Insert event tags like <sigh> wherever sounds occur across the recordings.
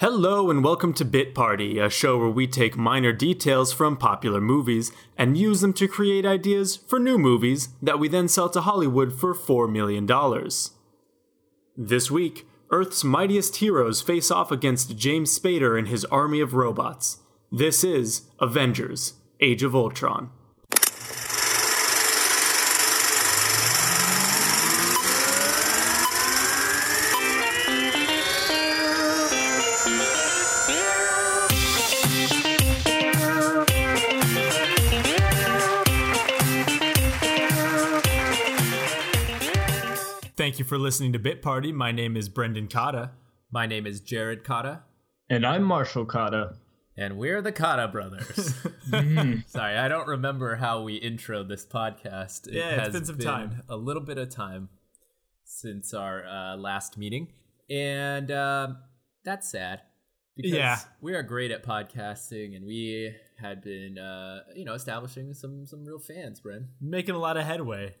Hello and welcome to Bit Party, a show where we take minor details from popular movies and use them to create ideas for new movies that we then sell to Hollywood for $4 million. This week, Earth's mightiest heroes face off against James Spader and his army of robots. This is Avengers Age of Ultron. For listening to Bit Party. My name is Brendan Cotta. My name is Jared Cotta, And I'm Marshall Cotta. and we're the Cotta brothers. <laughs> <laughs> Sorry, I don't remember how we intro this podcast. It Yeah, it's has been some time. A little bit of time since our uh, last meeting, and um that's sad. Because Yeah. we are great at podcasting, and we had been, uh, you know, establishing some some real fans, Bren. Making a lot of headway.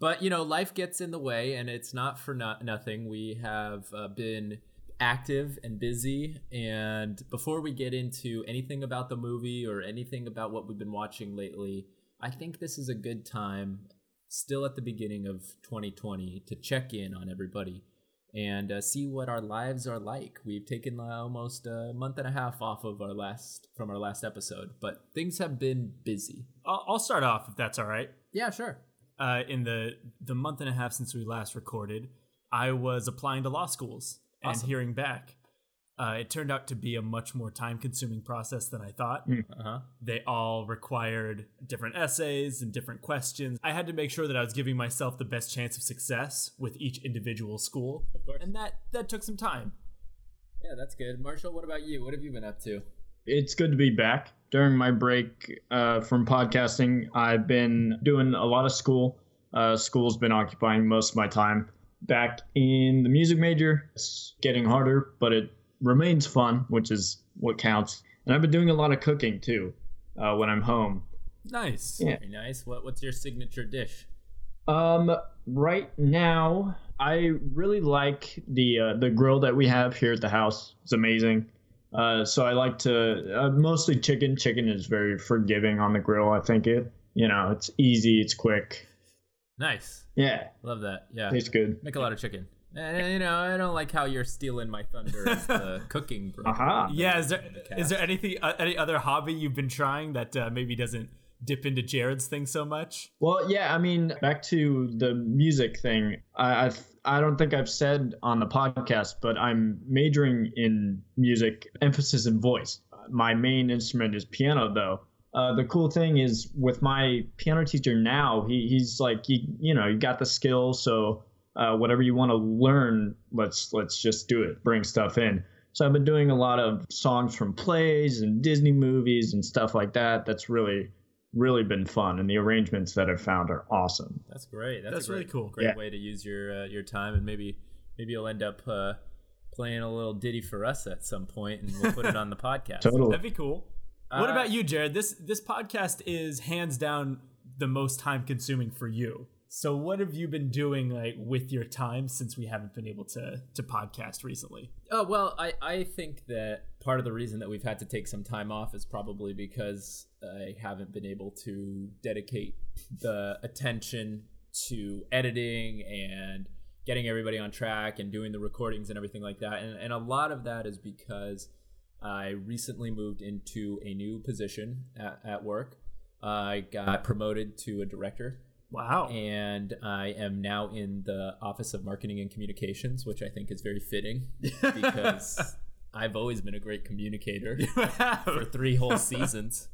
But you know, life gets in the way, and it's not for not nothing. We have uh, been active and busy. And before we get into anything about the movie or anything about what we've been watching lately, I think this is a good time, still at the beginning of 2020, to check in on everybody and uh, see what our lives are like. We've taken uh, almost a month and a half off of our last from our last episode, but things have been busy. I'll, I'll start off if that's all right. Yeah, sure. Uh, in the the month and a half since we last recorded, I was applying to law schools and Awesome. hearing back. Uh, it turned out to be a much more time consuming process than I thought. Uh huh. They all required different essays and different questions. I had to make sure that I was giving myself the best chance of success with each individual school. Of course. And that that took some time. Yeah, that's good. Marshall, what about you? What have you been up to? It's good to be back. During my break uh, from podcasting, I've been doing a lot of school. Uh, school's been occupying most of my time. Back in the music major, it's getting harder, but it remains fun, which is what counts. And I've been doing a lot of cooking too uh, when I'm home. Nice. Yeah. Very nice. What What's your signature dish? Um, right now, I really like the uh, the grill that we have here at the house. It's amazing. Uh, so I like to uh, mostly chicken. Chicken is very forgiving on the grill. I think it, you know, it's easy, it's quick. Nice. Yeah, Love that. Yeah. tastes good. Make a lot of chicken. And you know, I don't like how you're stealing my thunder as the <laughs> cooking bro. Aha. Yeah, is there the is there anything uh, any other hobby you've been trying that uh, maybe doesn't dip into Jared's thing so much? Well, yeah, I mean, back to the music thing. I I've, I don't think I've said on the podcast, but I'm majoring in music, emphasis in voice. My main instrument is piano, though. Uh, the cool thing is with my piano teacher now, he, he's like, you, you know, you got the skill, so uh, whatever you want to learn, let's let's just do it. Bring stuff in. So I've been doing a lot of songs from plays and Disney movies and stuff like that. That's really really been fun, and the arrangements that I've found are awesome. That's great. That's, That's a great, really cool. Great Yeah. way to use your uh, your time, and maybe maybe you'll end up uh, playing a little ditty for us at some point, and we'll put it on the <laughs> podcast. Totally. That'd be cool. what Uh, about you, Jared? This this podcast is hands down the most time consuming for you. So what have you been doing like with your time since we haven't been able to to podcast recently? Oh well, I I think that part of the reason that we've had to take some time off is probably because I haven't been able to dedicate the attention to editing and getting everybody on track and doing the recordings and everything like that. And and a lot of that is because I recently moved into a new position at, at work. I got promoted to a director Wow. and I am now in the Office of Marketing and Communications, which I think is very fitting because <laughs> I've always been a great communicator for three whole seasons.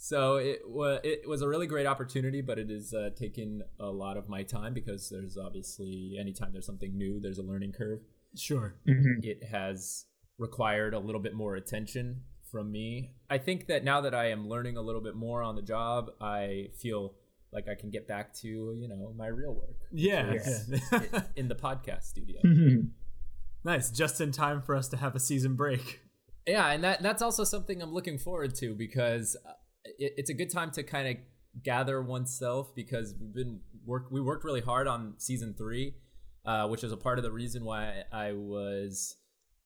So it was it was a really great opportunity, but it is uh, taken a lot of my time because there's obviously anytime there's something new, there's a learning curve. sure. It has required a little bit more attention from me. I think that now that I am learning a little bit more on the job, I feel like I can get back to you know my real work Yeah. In the podcast studio. <laughs> nice. Just in time for us to have a season break. Yeah, and that that's also something I'm looking forward to because uh, it, it's a good time to kind of gather oneself because we've been work we worked really hard on season three, uh, which is a part of the reason why I was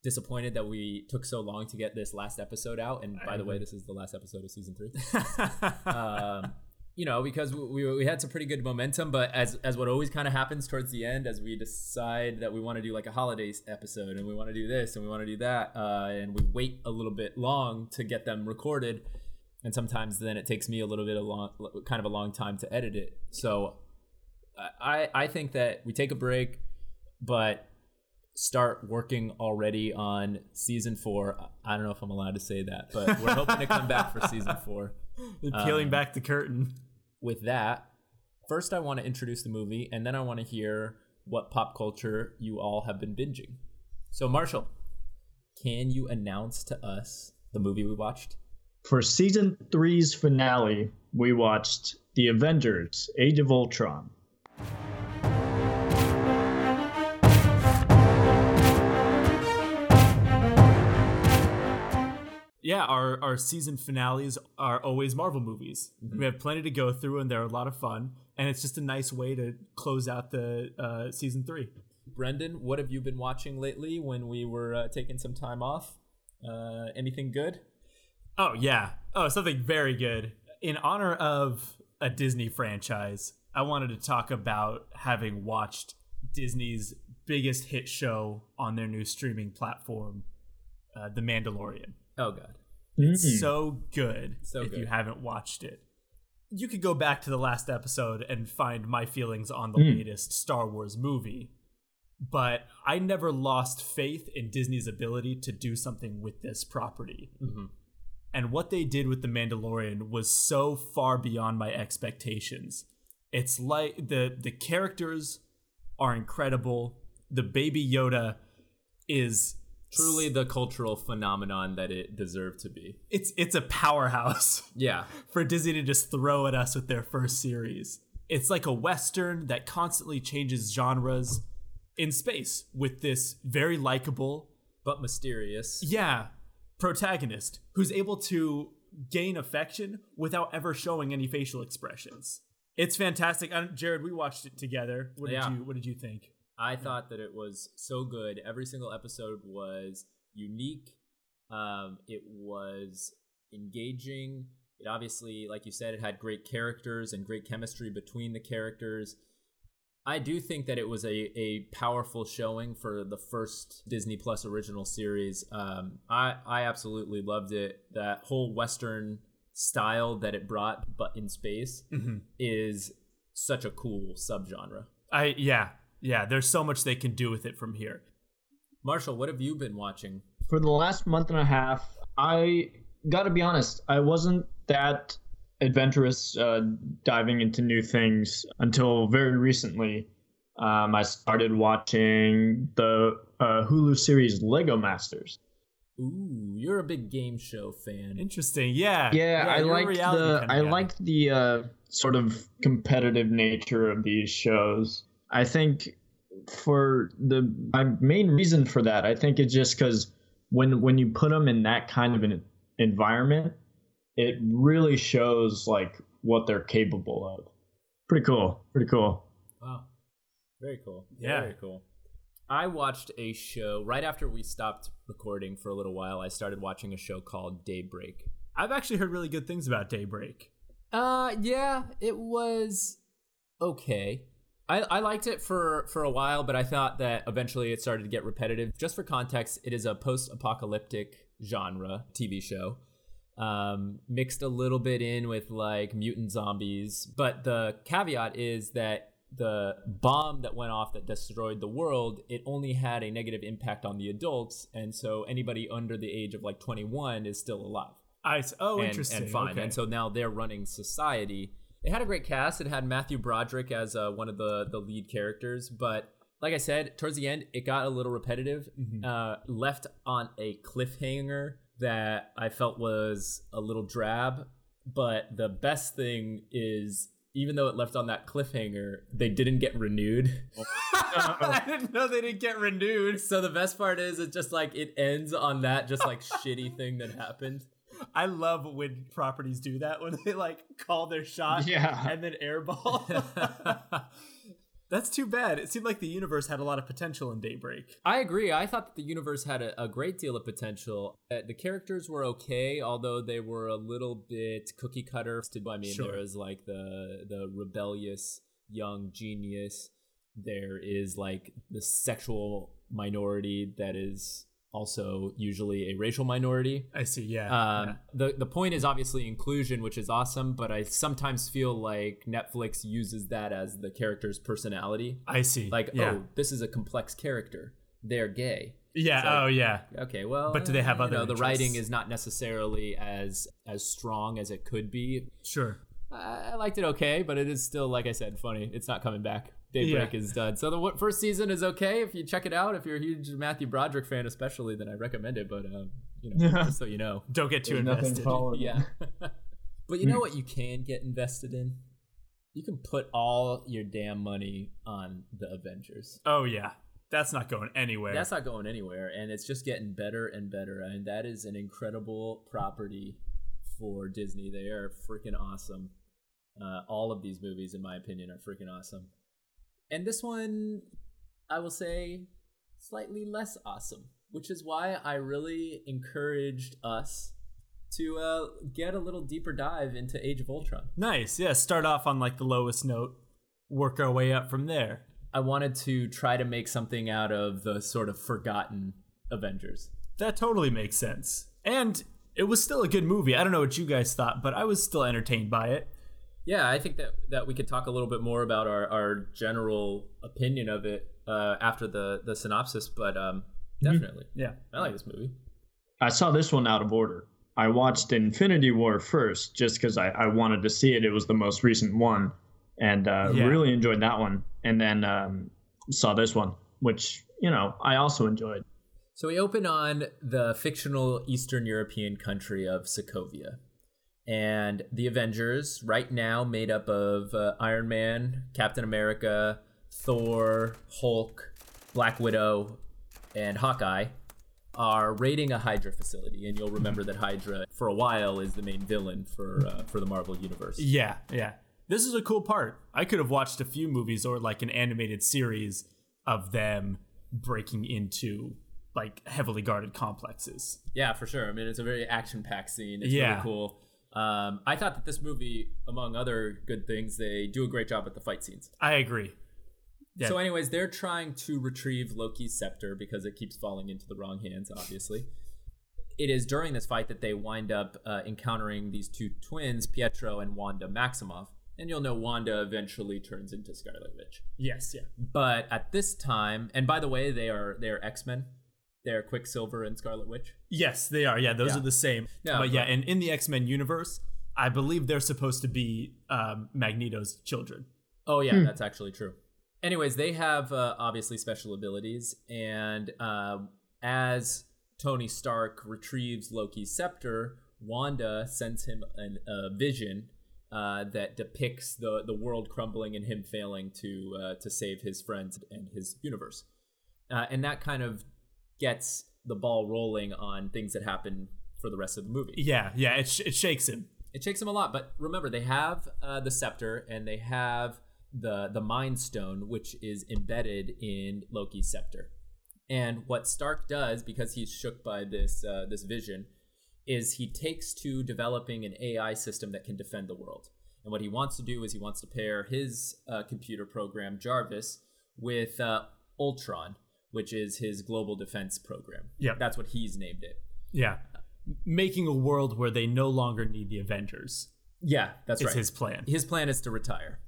disappointed that we took so long to get this last episode out. And by the way, this is the last episode of season three. <laughs> um, you know, because we, we had some pretty good momentum, but as as what always kind of happens towards the end, as we decide that we want to do like a holidays episode and we want to do this and we want to do that, uh, and we wait a little bit long to get them recorded, and sometimes then it takes me a little bit of long, kind of a long time to edit it. So, I I think that we take a break, but start working already on season four. I don't know if I'm allowed to say that, but we're hoping to come back for season four. <laughs> Peeling um, back the curtain. With that, first I want to introduce the movie, and then I want to hear what pop culture you all have been binging. So, Marshall, can you announce to us the movie we watched? For season three's finale, we watched The Avengers Age of Ultron. Yeah, our, our season finales are always Marvel movies. Mm-hmm. We have plenty to go through, and they're a lot of fun. And it's just a nice way to close out the uh, season three. Brendan, what have you been watching lately when we were uh, taking some time off? Uh, anything good? Oh, yeah. Oh, something very good. In honor of a Disney franchise, I wanted to talk about having watched Disney's biggest hit show on their new streaming platform, uh, The Mandalorian. Oh god. It's mm. so good so if good. you haven't watched it. You could go back to the last episode and find my feelings on the mm. latest Star Wars movie. But I never lost faith in Disney's ability to do something with this property. Mm-hmm. And what they did with The Mandalorian was so far beyond my expectations. It's like the the characters are incredible. The baby Yoda is truly the cultural phenomenon that it deserved to be. It's it's a powerhouse. <laughs> Yeah. For Disney to just throw at us with their first series. It's like a western that constantly changes genres in space with this very likable but mysterious. Yeah, protagonist who's able to gain affection without ever showing any facial expressions. It's fantastic. Jared, we watched it together. What did yeah. you What did you think? I thought that it was so good. Every single episode was unique. Um, it was engaging. It obviously, like you said, it had great characters and great chemistry between the characters. I do think that it was a, a powerful showing for the first Disney Plus original series. Um, I, I absolutely loved it. That whole Western style that it brought, but in space, mm-hmm. is such a cool subgenre. I yeah, yeah, there's so much they can do with it from here. Marshall, what have you been watching? For the last month and a half, I got to be honest, I wasn't that adventurous uh, diving into new things until very recently. Um, I started watching the uh, Hulu series Lego Masters. Ooh, you're a big game show fan. Interesting. Yeah. Yeah, yeah I like the I like the uh, sort of competitive nature of these shows. I think for the my main reason for that, I think it's just because when when you put them in that kind of an environment, it really shows like what they're capable of. Pretty cool. Pretty cool. Wow. Very cool. Yeah. Very cool. I watched a show right after we stopped recording for a little while. I started watching a show called Daybreak. I've actually heard really good things about Daybreak. Uh yeah, it was okay. I, I liked it for for a while, but I thought that eventually it started to get repetitive. Just for context, it is a post-apocalyptic genre TV show, um, mixed a little bit in with like mutant zombies. But the caveat is that the bomb that went off that destroyed the world, it only had a negative impact on the adults, and so anybody under the age of like 21 is still alive. I oh and, interesting and fine, okay. and so now they're running society it had a great cast. It had Matthew Broderick as uh, one of the the lead characters, but like I said, towards the end, it got a little repetitive. Mm-hmm. Uh, left on a cliffhanger that I felt was a little drab. But the best thing is, even though it left on that cliffhanger, they didn't get renewed. <laughs> I didn't know they didn't get renewed. So the best part is, it just like it ends on that just like shitty thing that happened. I love when properties do that when they like call their shot yeah. and then airball. <laughs> That's too bad. It seemed like the universe had a lot of potential in Daybreak. I agree. I thought that the universe had a, a great deal of potential. Uh, the characters were okay, although they were a little bit cookie cutter. I mean, sure. there was like the the rebellious young genius. There is like the sexual minority that is also usually a racial minority. I see. Yeah. Um, yeah. The the point is obviously inclusion, which is awesome, but I sometimes feel like Netflix uses that as the character's personality. I see. Like, yeah. oh, this is a complex character. They're gay. Yeah. Like, oh, yeah. Okay. Well, but do they have other? Know, the writing is not necessarily as as strong as it could be. Sure. I liked it okay, but it is still, like I said, funny. It's not coming back. Daybreak yeah. is done. So the first season is okay if you check it out. If you're a huge Matthew Broderick fan, especially, then I recommend it. But um, you know, just so you know, don't get too There's invested. Yeah. <laughs> but you know what? You can get invested in. You can put all your damn money on the Avengers. Oh yeah, that's not going anywhere. That's not going anywhere, and it's just getting better and better. And that is an incredible property for Disney. They are freaking awesome. Uh, all of these movies, in my opinion, are freaking awesome. And this one, I will say, slightly less awesome, which is why I really encouraged us to uh, get a little deeper dive into Age of Ultron. Nice. Yeah, start off on like the lowest note, work our way up from there. I wanted to try to make something out of the sort of forgotten Avengers. That totally makes sense. And it was still a good movie. I don't know what you guys thought, but I was still entertained by it. Yeah, I think that that we could talk a little bit more about our, our general opinion of it uh, after the the synopsis, but um, mm-hmm. definitely, mm-hmm. yeah, I like this movie. I saw this one out of order. I watched Infinity War first, just because I, I wanted to see it. It was the most recent one, and uh, yeah. really enjoyed that one. And then um, saw this one, which you know I also enjoyed. So we open on the fictional Eastern European country of Sokovia and the Avengers, right now made up of uh, Iron Man, Captain America, Thor, Hulk, Black Widow, and Hawkeye, are raiding a Hydra facility. And you'll remember that Hydra, for a while, is the main villain for uh, for the Marvel universe. Yeah, yeah. This is a cool part. I could have watched a few movies or like an animated series of them breaking into like heavily guarded complexes. Yeah, for sure. I mean, it's a very action packed scene. It's yeah. really cool. Um, I thought that this movie, among other good things, they do a great job at the fight scenes. I agree. Yeah. So, anyways, they're trying to retrieve Loki's scepter because it keeps falling into the wrong hands, obviously. it is during this fight that they wind up uh, encountering these two twins, Pietro and Wanda Maximoff. And you'll know Wanda eventually turns into Scarlet Witch. Yes, yeah. But at this time, and by the way, they are they are X Men they're Quicksilver and Scarlet Witch? Yes, they are. Yeah, those yeah. are the same. but, but yeah, and in the X Men universe, I believe they're supposed to be um, Magneto's children. Oh yeah, hmm. that's actually true. Anyways, they have uh, obviously special abilities, and uh, as Tony Stark retrieves Loki's scepter, Wanda sends him an, a vision uh, that depicts the the world crumbling and him failing to uh, to save his friends and his universe. Uh, and that kind of gets the ball rolling on things that happen for the rest of the movie. Yeah, yeah, it, sh- it shakes him. It shakes him a lot. But remember, they have uh, the scepter and they have the the Mind Stone, which is embedded in Loki's scepter. And what Stark does, because he's shook by this uh, this vision, is he takes to developing an AI system that can defend the world. And what he wants to do is he wants to pair his uh, computer program Jarvis with uh, Ultron, which is his global defense program. Yeah. That's what he's named it. Yeah. Making a world where they no longer need the Avengers. Yeah, that's right. his plan. His plan is to retire.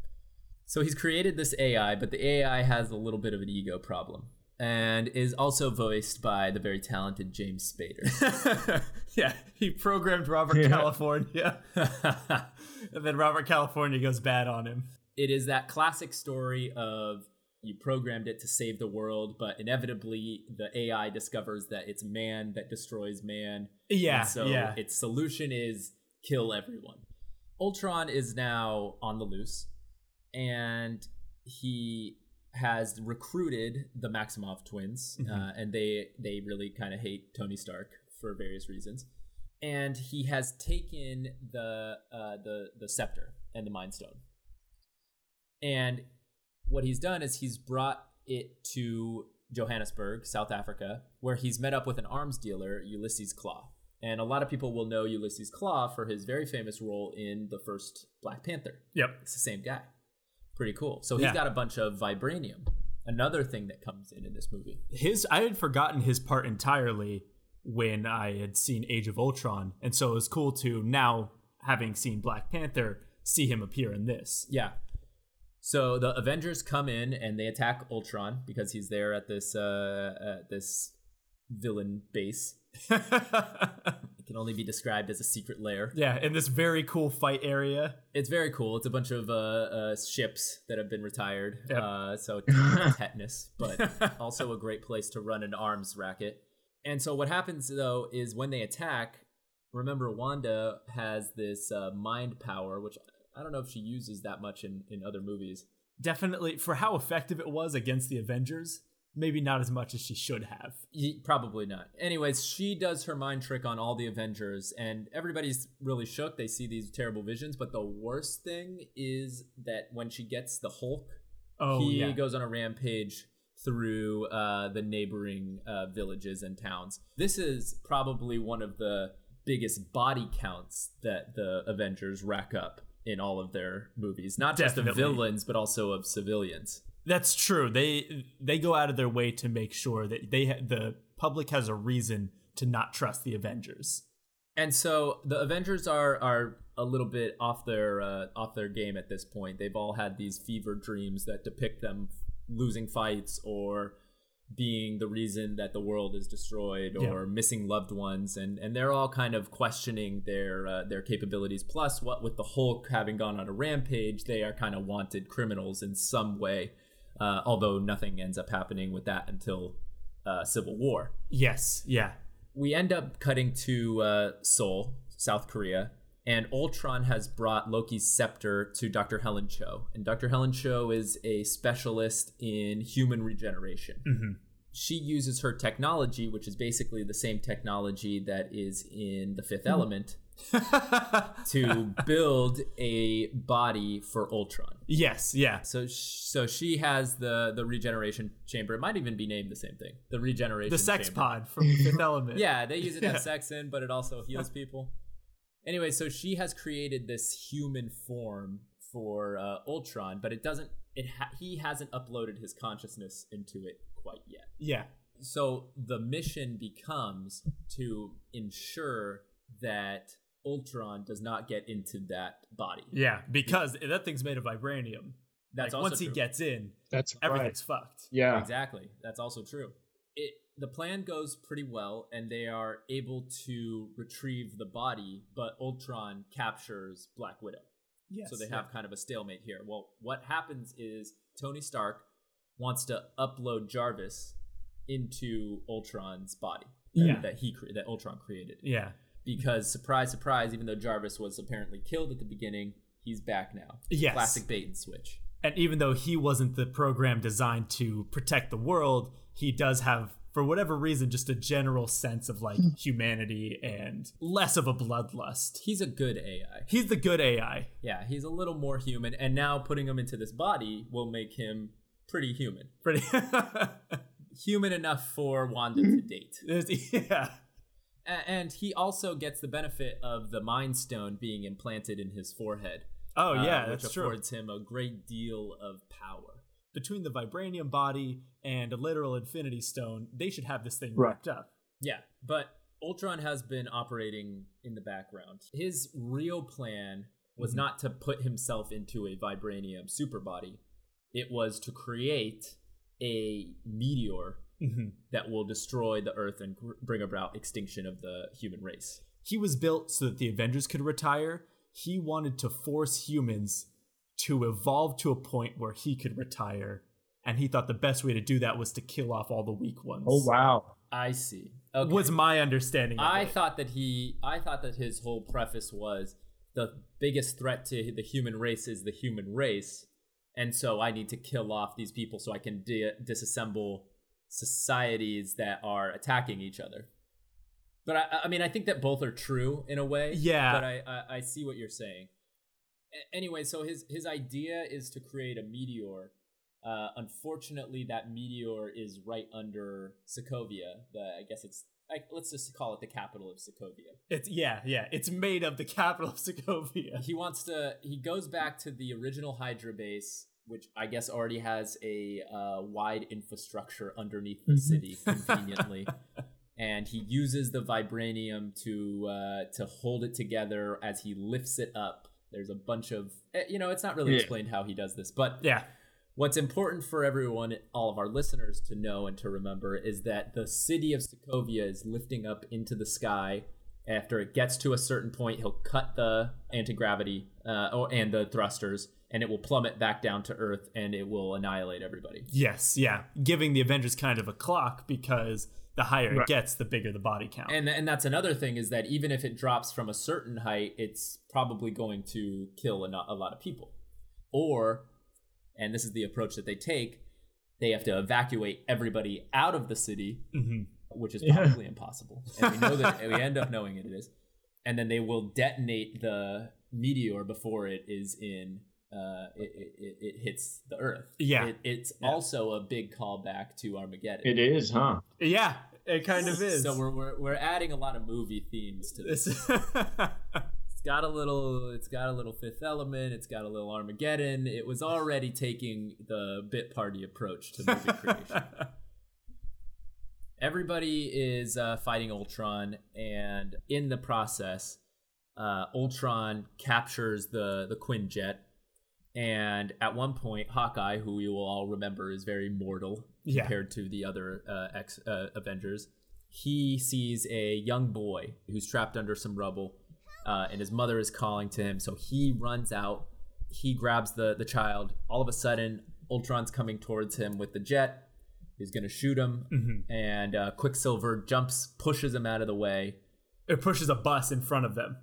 So he's created this AI, but the AI has a little bit of an ego problem and is also voiced by the very talented James Spader. <laughs> yeah, he programmed Robert yeah. California. <laughs> and then Robert California goes bad on him. It is that classic story of you programmed it to save the world, but inevitably the AI discovers that it's man that destroys man. Yeah. And so yeah. its solution is kill everyone. Ultron is now on the loose, and he has recruited the Maximoff twins, mm-hmm. uh, and they they really kind of hate Tony Stark for various reasons. And he has taken the uh, the the scepter and the Mind Stone, and what he's done is he's brought it to Johannesburg, South Africa, where he's met up with an arms dealer, Ulysses Klaue. And a lot of people will know Ulysses Klaue for his very famous role in the first Black Panther. Yep. It's the same guy. Pretty cool. So he's Yeah. got a bunch of vibranium. Another thing that comes in in this movie. His I had forgotten his part entirely when I had seen Age of Ultron, and so it was cool to now having seen Black Panther see him appear in this. Yeah. So the Avengers come in and they attack Ultron because he's there at this uh, at this villain base. <laughs> It can only be described as a secret lair. yeah, in this very cool fight area. It's very cool. It's a bunch of uh, uh, ships that have been retired. Yep. Uh, so <laughs> tetanus, but also a great place to run an arms racket. And so what happens though is when they attack, remember Wanda has this uh, mind power, which I don't know if she uses that much in, in other movies. Definitely for how effective it was against the Avengers, maybe not as much as she should have. Ye- Probably not. Anyways, she does her mind trick on all the Avengers, and everybody's really shook. They see these terrible visions, but the worst thing is that when she gets the Hulk, Oh he yeah. goes on a rampage through uh, the neighboring uh, villages and towns. This is probably one of the biggest body counts that the Avengers rack up in all of their movies, not just Definitely. of villains, but also of civilians. That's true. They they go out of their way to make sure that they ha- the public has a reason to not trust the Avengers. And so the Avengers are are a little bit off their uh, off their game at this point. They've all had these fever dreams that depict them losing fights or being the reason that the world is destroyed or missing loved ones and and they're all kind of questioning their uh, their capabilities. Plus what with the Hulk having gone on a rampage they are kind of wanted criminals in some way uh, although nothing ends up happening with that until uh, Civil War. Yes, yeah. we end up cutting to uh, Seoul, South Korea, and Ultron has brought Loki's scepter to Dr. Helen Cho. And Dr. Helen Cho is a specialist in human regeneration. Mhm. She uses her technology, which is basically the same technology that is in the Fifth Element, <laughs> to build a body for Ultron. yes, yeah. So, sh- so she has the the regeneration chamber. It might even be named the same thing, the regeneration. The sex chamber. pod from Fifth <laughs> Element. Yeah, they use it to <laughs> Yeah. have sex in, but it also heals people. Anyway, so she has created this human form for uh, Ultron, but it doesn't. It ha- he hasn't uploaded his consciousness into it quite yet. Yeah. So the mission becomes to ensure that Ultron does not get into that body. Yeah, because that thing's made of vibranium. That's like, also once he gets in, That's everything's fucked. Yeah. Exactly. That's also true. It the plan goes pretty well and they are able to retrieve the body, but Ultron captures Black Widow. Yes. so they have kind of a stalemate here. Well, what happens is Tony Stark wants to upload Jarvis into Ultron's body Yeah. that he cre- that Ultron created. Yeah. Because surprise surprise, even though Jarvis was apparently killed at the beginning, he's back now. Yes. Classic bait and switch. And even though he wasn't the program designed to protect the world, he does have, for whatever reason, just a general sense of like humanity and less of a bloodlust. He's a good AI. He's the good AI. Yeah, he's a little more human, and now putting him into this body will make him pretty human. Pretty. <laughs> Human enough for Wanda to date. There's- <laughs> yeah. And he also gets the benefit of the Mind Stone being implanted in his forehead. Oh uh, yeah, which that's true. affords him a great deal of power. Between the vibranium body and a literal infinity stone, they should have this thing Right. wrapped up. Yeah, but Ultron has been operating in the background. His real plan was Mhm. not to put himself into a vibranium superbody. It was to create a meteor hmm that will destroy the Earth and gr- bring about extinction of the human race. He was built so that the Avengers could retire. He wanted to force humans to evolve to a point where he could retire. And he thought the best way to do that was to kill off all the weak ones. Oh wow. I see. Okay. Was my understanding. Of I it. thought that he I thought that his whole preface was the biggest threat to the human race is the human race and so I need to kill off these people so I can di- disassemble societies that are attacking each other. But I, I mean, I think that both are true in a way. Yeah. But I, I, I see what you're saying. Anyway, so his his idea is to create a meteor Uh, unfortunately, that meteor is right under Sokovia. The I guess it's like, let's just call it the capital of Sokovia. It's yeah, yeah. It's made of the capital of Sokovia. He wants to. He goes back to the original Hydra base, which I guess already has a uh, wide infrastructure underneath the city, conveniently. <laughs> and he uses the vibranium to uh, to hold it together as he lifts it up. There's a bunch of eh, you know, it's not really yeah. explained how he does this, but yeah. What's important for everyone, all of our listeners to know and to remember is that the city of Sokovia is lifting up into the sky. After it gets to a certain point, he'll cut the anti gravity uh, and the thrusters, and it will plummet back down to Earth, and it will annihilate everybody. Yes, yeah, giving the Avengers kind of a clock because the higher right. it gets, the bigger the body count. And and that's another thing is that even if it drops from a certain height, it's probably going to kill a, a lot of people. Or, and this is the approach that they take, they have to evacuate everybody out of the city, mm-hmm. which is probably yeah. impossible. And we know that <laughs> we end up knowing it is. And then they will detonate the meteor before it is in uh, it, it, it, hits the earth. Yeah. It, it's yeah. also a big callback to Armageddon. It is, huh? Yeah, it kind of is. So we're, we're, we're adding a lot of movie themes to this. <laughs> it's got a little it's got a little fifth element it's got a little armageddon it was already taking the bit party approach to movie <laughs> creation everybody is uh, fighting ultron and in the process uh, ultron captures the the quinjet and at one point, Hawkeye, who you will all remember is very mortal yeah. compared to the other uh, ex uh, Avengers, he sees a young boy who's trapped under some rubble, uh, and his mother is calling to him. So he runs out. He grabs the the child. All of a sudden, Ultron's coming towards him with the jet. He's gonna shoot him, mm-hmm. and uh, Quicksilver jumps, pushes him out of the way. It pushes a bus in front of them.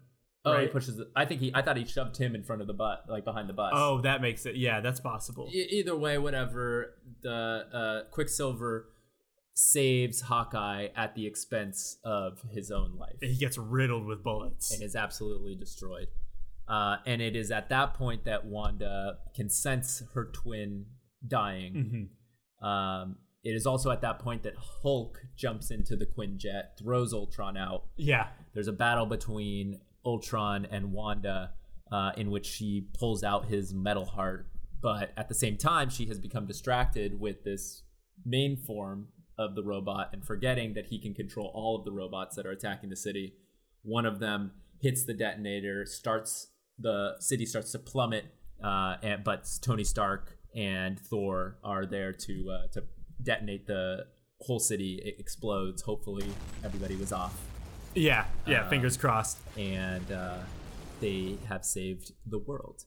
Oh, right? he pushes. The, I think he. I thought he shoved him in front of the butt, like behind the bus. Oh, that makes it. Yeah, that's possible. E- either way, whatever. The uh, Quicksilver saves Hawkeye at the expense of his own life. He gets riddled with bullets and is absolutely destroyed. Uh, and it is at that point that Wanda can sense her twin dying. Mm-hmm. Um, it is also at that point that Hulk jumps into the Quinjet, throws Ultron out. Yeah. There's a battle between Ultron and Wanda, uh, in which she pulls out his metal heart. But at the same time, she has become distracted with this main form of the robot and forgetting that he can control all of the robots that are attacking the city. One of them hits the detonator, starts the city starts to plummet, uh, and, but Tony Stark and Thor are there to uh, to detonate the whole city. It explodes. Hopefully, everybody was off. Yeah, yeah. Uh, fingers crossed. And uh, they have saved the world.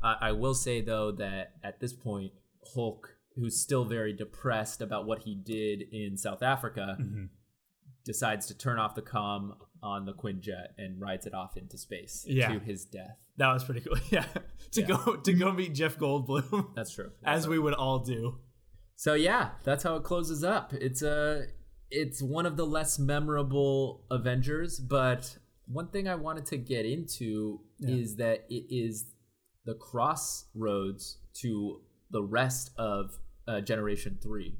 I will say though that at this point, Hulk, who's still very depressed about what he did in South Africa, mm-hmm. decides to turn off the com on the Quinjet and rides it off into space yeah. to his death. That was pretty cool. <laughs> Yeah, to yeah. go to go meet Jeff Goldblum. That's true. That's <laughs> as true. we would all do. So yeah, that's how it closes up. It's a it's one of the less memorable Avengers, but one thing I wanted to get into yeah. is that it is the crossroads to the rest of uh, Generation 3.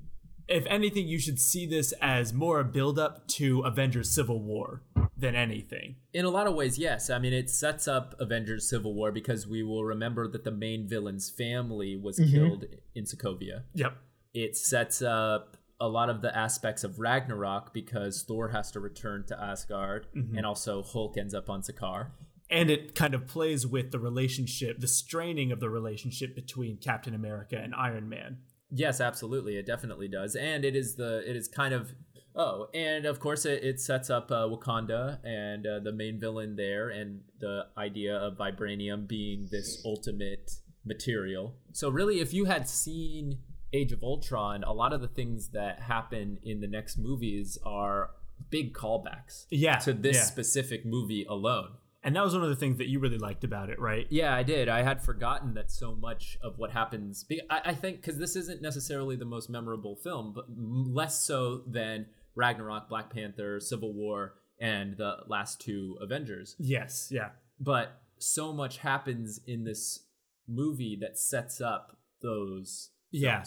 If anything, you should see this as more a build up to Avengers Civil War than anything. In a lot of ways, yes. I mean, it sets up Avengers Civil War because we will remember that the main villain's family was mm-hmm. killed in Sokovia. Yep. It sets up a lot of the aspects of Ragnarok because Thor has to return to Asgard mm-hmm. and also Hulk ends up on Sakaar. And it kind of plays with the relationship, the straining of the relationship between Captain America and Iron Man. Yes, absolutely. It definitely does. And it is the it is kind of oh, and of course it, it sets up uh, Wakanda and uh, the main villain there and the idea of vibranium being this ultimate material. So really if you had seen Age of Ultron, a lot of the things that happen in the next movies are big callbacks yeah, to this yeah. specific movie alone. And that was one of the things that you really liked about it, right? Yeah, I did. I had forgotten that so much of what happens. I, I think because this isn't necessarily the most memorable film, but less so than Ragnarok, Black Panther, Civil War, and the last two Avengers. Yes, yeah. But so much happens in this movie that sets up those Yeah.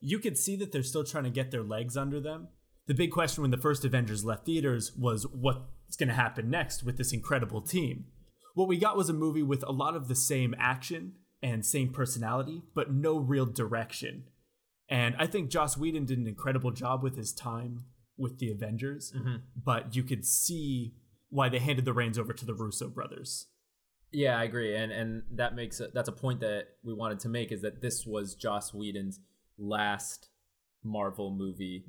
You could see that they're still trying to get their legs under them. The big question when the first Avengers left theaters was what's going to happen next with this incredible team. What we got was a movie with a lot of the same action and same personality, but no real direction. And I think Joss Whedon did an incredible job with his time with the Avengers, mm-hmm. but you could see why they handed the reins over to the Russo brothers. Yeah, I agree, and and that makes a, that's a point that we wanted to make is that this was Joss Whedon's last Marvel movie,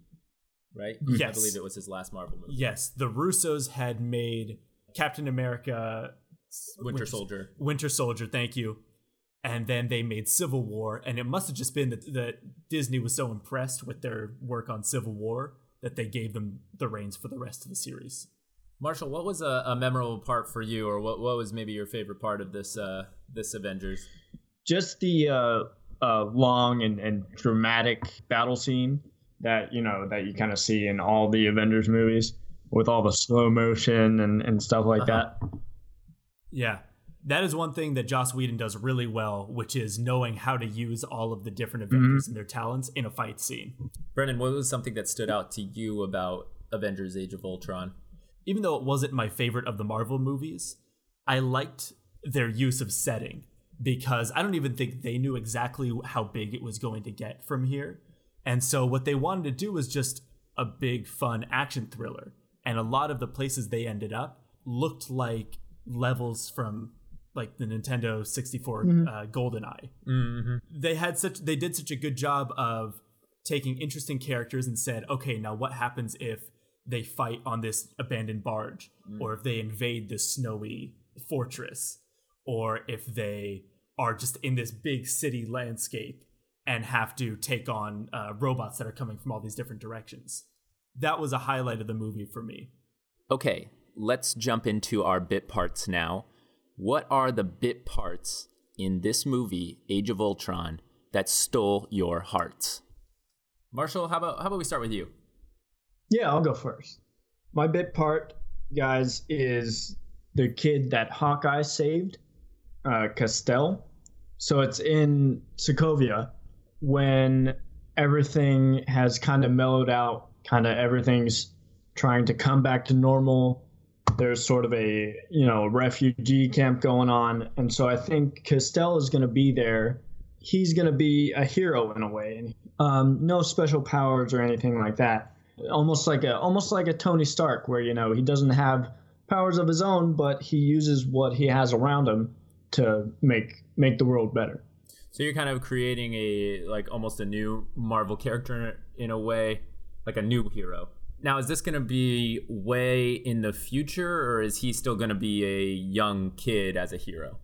right? Yes, I believe it was his last Marvel movie. Yes, the Russos had made Captain America, Winter, Winter Soldier, Winter Soldier. Thank you. And then they made Civil War, and it must have just been that, that Disney was so impressed with their work on Civil War that they gave them the reins for the rest of the series. Marshall, what was a, a, memorable part for you, or what, what was maybe your favorite part of this uh, this Avengers? Just the uh, uh, long and, and dramatic battle scene that you know that you kind of see in all the Avengers movies with all the slow motion and, and stuff like uh-huh. that. Yeah, that is one thing that Joss Whedon does really well, which is knowing how to use all of the different Avengers mm-hmm. and their talents in a fight scene. Brendan, what was something that stood out to you about Avengers: Age of Ultron? Even though it wasn't my favorite of the Marvel movies, I liked their use of setting because I don't even think they knew exactly how big it was going to get from here. And so what they wanted to do was just a big fun action thriller. And a lot of the places they ended up looked like levels from like the Nintendo 64 mm-hmm. uh, GoldenEye. Mm-hmm. They had such they did such a good job of taking interesting characters and said, "Okay, now what happens if they fight on this abandoned barge, mm. or if they invade this snowy fortress, or if they are just in this big city landscape and have to take on uh, robots that are coming from all these different directions. That was a highlight of the movie for me. Okay, let's jump into our bit parts now. What are the bit parts in this movie, Age of Ultron, that stole your hearts? Marshall, how about how about we start with you? Yeah, I'll go first. My bit part, guys, is the kid that Hawkeye saved, uh, Costel. So it's in Sokovia when everything has kind of mellowed out, kind of everything's trying to come back to normal. There's sort of a you know refugee camp going on, and so I think Costel is going to be there. He's going to be a hero in a way, and um, no special powers or anything like that almost like a almost like a Tony Stark, where you know he doesn't have powers of his own, but he uses what he has around him to make make the world better. So you're kind of creating a like almost a new Marvel character in a way, like a new hero. Now, is this going to be way in the future, or is he still going to be a young kid as a hero?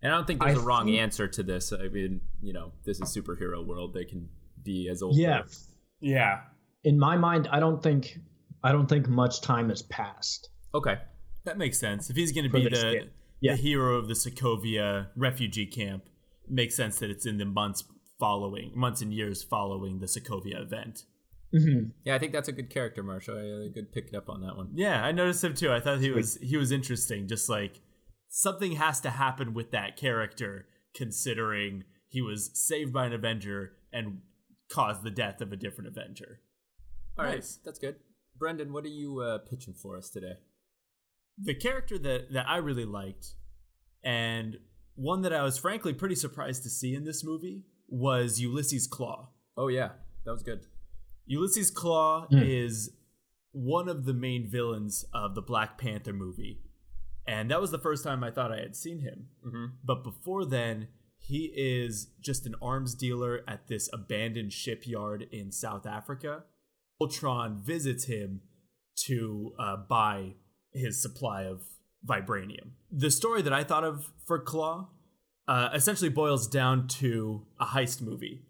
And I don't think there's I a wrong think... answer to this. I mean, you know, this is superhero world; they can be as old. Yeah, as... yeah in my mind, I don't think I don't think much time has passed. Okay, that makes sense. If he's going to be the yeah. the hero of the Sokovia refugee camp, makes sense that it's in the months following, months and years following the Sokovia event. Mm-hmm. Yeah, I think that's a good character, Marshall. I good pick up on that one. Yeah, I noticed him too. I thought he was he was interesting. Just like something has to happen with that character, considering he was saved by an Avenger and caused the death of a different Avenger. All right, nice. that's good. Brendan, what are you uh, pitching for us today? The character that that I really liked, and one that I was frankly pretty surprised to see in this movie was Ulysses Klaue. Oh yeah, that was good. Ulysses Klaue mm. is one of the main villains of the Black Panther movie, and that was the first time I thought I had seen him. Mm-hmm. But before then, he is just an arms dealer at this abandoned shipyard in South Africa Ultron visits him to uh, buy his supply of vibranium. The story that I thought of for Klaue uh, essentially boils down to a heist movie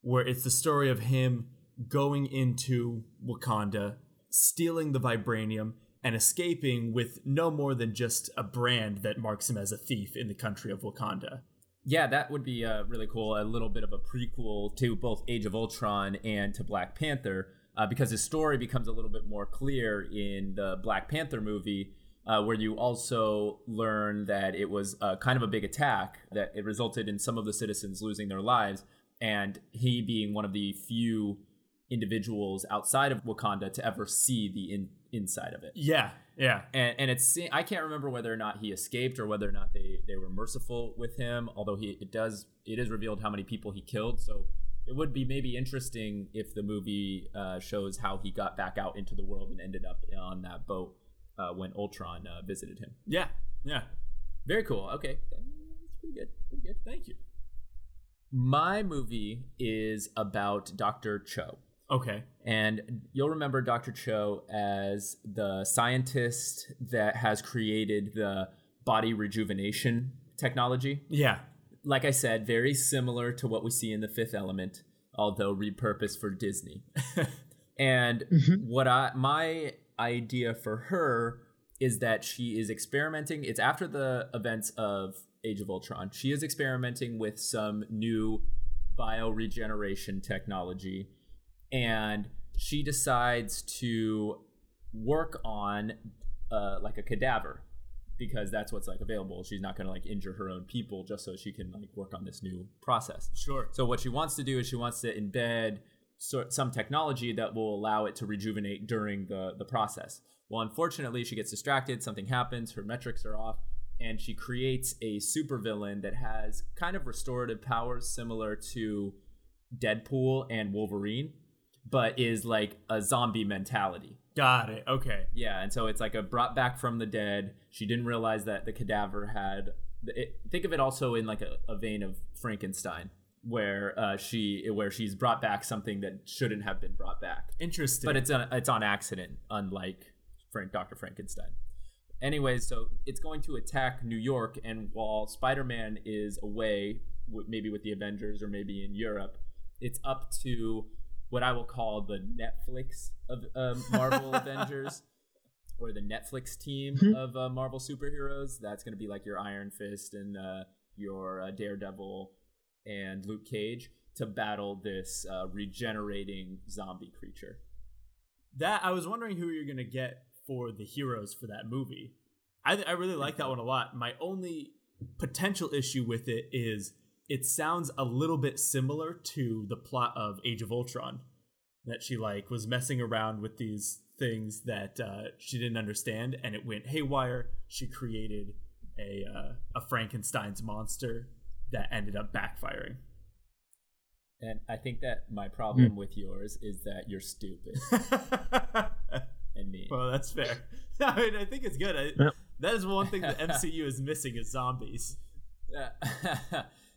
where it's the story of him going into Wakanda, stealing the vibranium, and escaping with no more than just a brand that marks him as a thief in the country of Wakanda. Yeah, that would be uh, really cool. A little bit of a prequel to both Age of Ultron and to Black Panther uh, because his story becomes a little bit more clear in the Black Panther movie, uh, where you also learn that it was uh, kind of a big attack, that it resulted in some of the citizens losing their lives, and he being one of the few individuals outside of Wakanda to ever see the in, inside of it. Yeah, yeah. And and it's I can't remember whether or not he escaped or whether or not they they were merciful with him. Although he it does it is revealed how many people he killed. So it would be maybe interesting if the movie uh, shows how he got back out into the world and ended up on that boat uh, when Ultron uh, visited him. Yeah, yeah. Very cool. Okay, that's pretty good. Pretty good. Thank you. My movie is about Dr. Cho. Okay. And you'll remember Dr. Cho as the scientist that has created the body rejuvenation technology. Yeah. Like I said, very similar to what we see in The Fifth Element, although repurposed for Disney. <laughs> and mm-hmm. what I my idea for her is that she is experimenting. It's after the events of Age of Ultron. She is experimenting with some new bioregeneration technology and she decides to work on uh, like a cadaver because that's what's like available. She's not going to like injure her own people just so she can like work on this new process. Sure. So what she wants to do is she wants to embed so, some technology that will allow it to rejuvenate during the the process. Well, unfortunately, she gets distracted. Something happens. Her metrics are off, and she creates a supervillain that has kind of restorative powers similar to Deadpool and Wolverine but is like a zombie mentality. Got it. Okay. Yeah, and so it's like a brought back from the dead. She didn't realize that the cadaver had. It, think of it also in like a, a vein of Frankenstein, where uh, she where she's brought back something that shouldn't have been brought back. Interesting. But it's on it's on accident, unlike Frank Doctor Frankenstein. Anyways, so it's going to attack New York, and while Spider Man is away, maybe with the Avengers or maybe in Europe, it's up to what I will call the Netflix of um, Marvel <laughs> Avengers or the Netflix team mm-hmm. of uh, Marvel superheroes. That's going to be like your Iron Fist and uh, your uh, Daredevil and Luke Cage to battle this uh, regenerating zombie creature. That I was wondering who you're going to get for the heroes for that movie. I, I really like that one a lot. My only potential issue with it is it sounds a little bit similar to the plot of Age of Ultron that she like was messing around with these things that uh, she didn't understand and it went haywire she created a uh, a Frankenstein's monster that ended up backfiring and I think that my problem mm. with yours is that you're stupid <laughs> and me. Well, that's fair. <laughs> I mean, I think it's good. I, yep. That is one thing the <laughs> MCU is missing is zombies.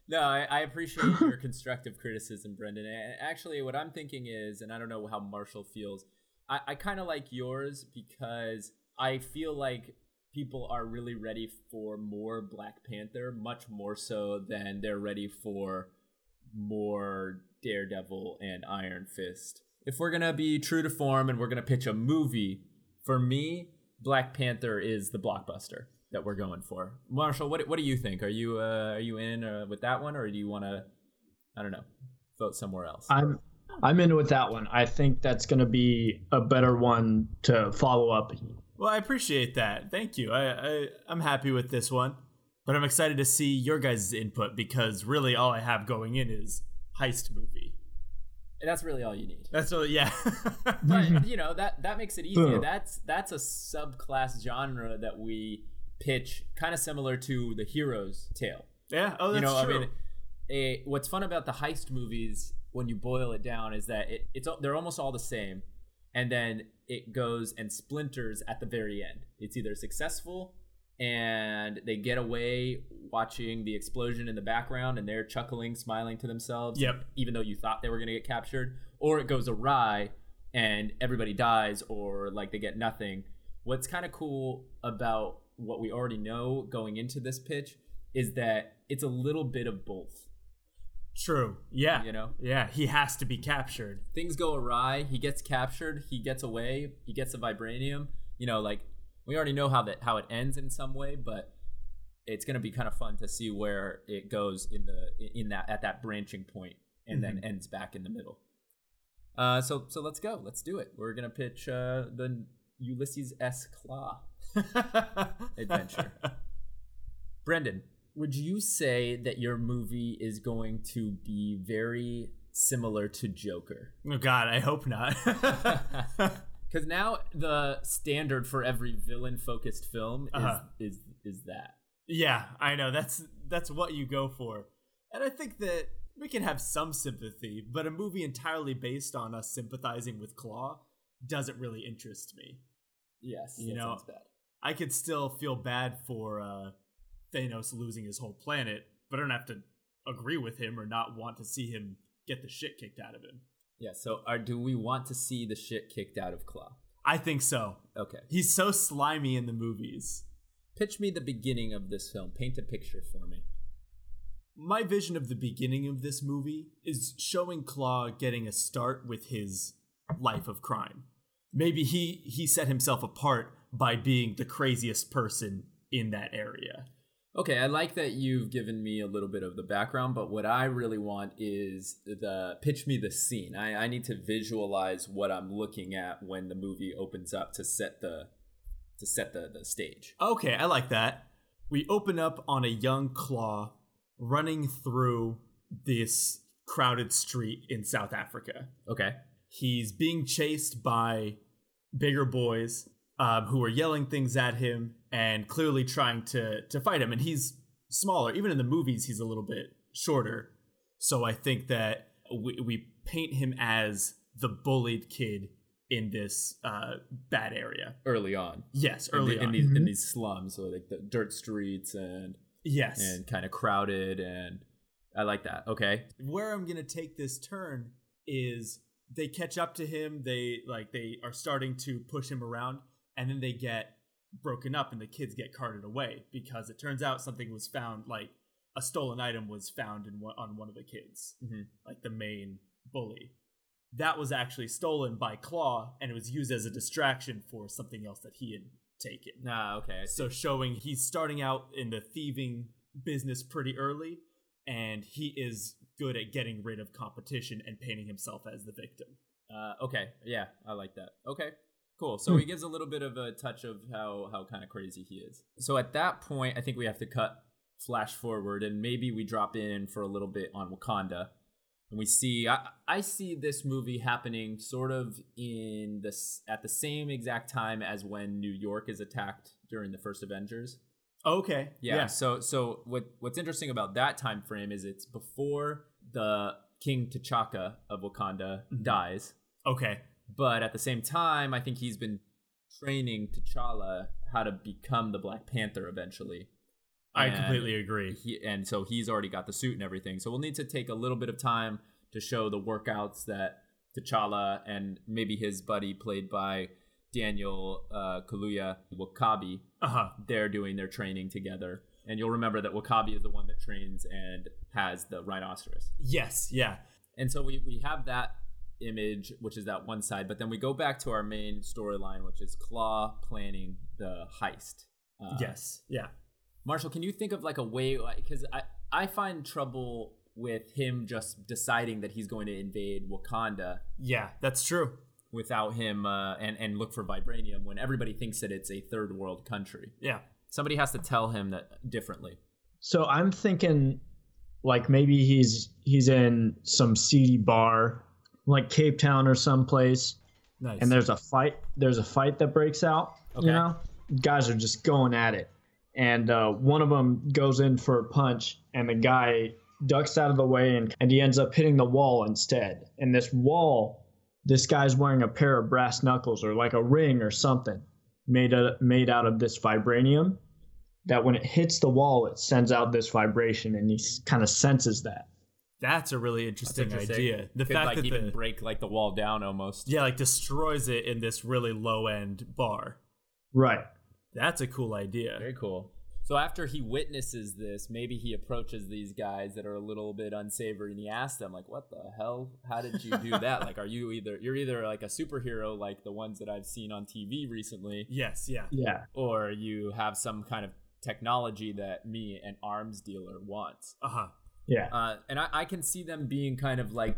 No, I, I appreciate your constructive criticism, Brendan. And actually, what I'm thinking is, and I don't know how Marshall feels, I, I kind of like yours because I feel like people are really ready for more Black Panther, much more so than they're ready for more Daredevil and Iron Fist. If we're gonna be true to form and we're gonna pitch a movie, for me, Black Panther is the blockbuster that we're going for. Marshall, what what do you think? Are you uh, are you in uh, with that one, or do you want to, I don't know, vote somewhere else? I'm I'm in with that one. I think that's going to be a better one to follow up. Well, I appreciate that. Thank you. I, I I'm happy with this one, but I'm excited to see your guys' input because really all I have going in is heist movie. And that's really all you need. That's all, yeah. but <laughs> you know that that makes it easier. That's that's a subclass genre that we pitch kind of similar to the hero's tale. Yeah. Oh, that's you know, true. I mean, a, what's fun about the heist movies when you boil it down is that it, it's they're almost all the same, and then it goes and splinters at the very end. It's either successful and they get away watching the explosion in the background and they're chuckling, smiling to themselves. Yep. Even though you thought they were going to get captured, or it goes awry and everybody dies, or like they get nothing. What's kind of cool about what we already know going into this pitch is that it's a little bit of both. True. Yeah. You know? Yeah, he has to be captured. Things go awry, he gets captured, he gets away, he gets a vibranium. You know, like we already know how that how it ends in some way, but it's going to be kind of fun to see where it goes in the in that at that branching point and mm-hmm. then ends back in the middle. Uh, so so let's go. Let's do it. We're gonna pitch uh, the Ulysses S. Klaue <laughs> adventure. Brendan, would you say that your movie is going to be very similar to Joker? Oh God, I hope not. <laughs> Because now the standard for every villain-focused film is, uh-huh. is is that. Yeah, I know. That's that's what you go for, and I think that we can have some sympathy, but a movie entirely based on us sympathizing with Klaue doesn't really interest me. Yes, you know, I could still feel bad for uh, Thanos losing his whole planet, but I don't have to agree with him or not want to see him get the shit kicked out of him. Yeah. So, are, do we want to see the shit kicked out of Klaue? I think so. Okay. He's so slimy in the movies. Pitch me the beginning of this film. Paint a picture for me. My vision of the beginning of this movie is showing Klaue getting a start with his life of crime. Maybe he he set himself apart by being the craziest person in that area. Okay, I like that you've given me a little bit of the background, but what I really want is the pitch me the scene. I, I need to visualize what I'm looking at when the movie opens up to set the to set the, the stage. Okay, I like that. We open up on a young Klaue running through this crowded street in South Africa. Okay. He's being chased by bigger boys um, who are yelling things at him and clearly trying to to fight him. And he's smaller. Even in the movies, he's a little bit shorter. So I think that we, we paint him as the bullied kid in this uh, bad area early on. Yes, early in, the, on in these, mm-hmm. in these slums, so like the dirt streets and yes, and kind of crowded. And I like that. Okay, where I'm gonna take this turn is they catch up to him. They like they are starting to push him around, and then they get broken up and the kids get carted away because it turns out something was found like a stolen item was found in one, on one of the kids mm-hmm. like the main bully that was actually stolen by Klaue, and it was used as a distraction for something else that he had taken ah okay so showing he's starting out in the thieving business pretty early and he is good at getting rid of competition and painting himself as the victim uh, okay yeah i like that okay Cool. So hmm. he gives a little bit of a touch of how how kind of crazy he is. So at that point, I think we have to cut flash forward and maybe we drop in for a little bit on Wakanda. And we see I, I see this movie happening sort of in this at the same exact time as when New York is attacked during the first Avengers. Okay. Yeah. yeah. So so what what's interesting about that time frame is it's before the King T'Chaka of Wakanda mm-hmm. dies. Okay. But at the same time, I think he's been training T'Challa how to become the Black Panther eventually. I completely agree. He, and so he's already got the suit and everything. So we'll need to take a little bit of time to show the workouts that T'Challa and maybe his buddy, played by Daniel uh, Kaluuya Wakabi. uh-huh. they're doing their training together. And you'll remember that Wakabi is the one that trains and has the rhinoceros. Yes, yeah. And so we, we have that image, which is that one side. But then we go back to our main storyline, which is Klaue planning the heist. Uh, yes. Yeah. Marshall, can you think of like a way? Because I I find trouble with him just deciding that he's going to invade Wakanda. Yeah, that's true. Without him uh, and and look for vibranium when everybody thinks that it's a third world country. Yeah. Somebody has to tell him that differently. So I'm thinking like maybe he's he's in some seedy bar like Cape Town or someplace. Nice. And there's a fight. There's a fight that breaks out. Okay. You know, guys are just going at it, and uh, one of them goes in for a punch, and the guy ducks out of the way, and, and he ends up hitting the wall instead. And this wall, this guy's wearing a pair of brass knuckles or like a ring or something made of, made out of this vibranium. That when it hits the wall, it sends out this vibration, and he kind of senses that. That's a really interesting, interesting. idea. The Could, fact like, that even the, break like the wall down almost. Yeah, like destroys it in this really low end bar. Right. That's a cool idea. Very cool. So after he witnesses this, maybe he approaches these guys that are a little bit unsavory and he asks them like, "What the hell? How did you do that? like are you either you're either like a superhero like the ones that I've seen on TV recently?" Yes, yeah. Yeah. Or you have some kind of technology that me an arms dealer wants. Uh-huh. Yeah. Uh, and I, I can see them being kind of like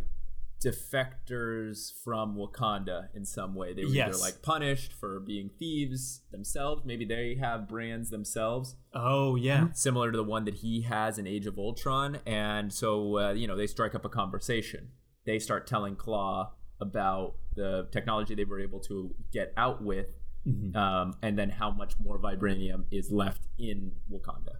defectors from Wakanda in some way. They were Yes. either like punished for being thieves themselves. Maybe they have brands themselves, Oh yeah. similar to the one that he has in Age of Ultron. And so, uh, you know, they strike up a conversation. They start telling Klaue about the technology they were able to get out with, um, and then how much more vibranium is left in Wakanda.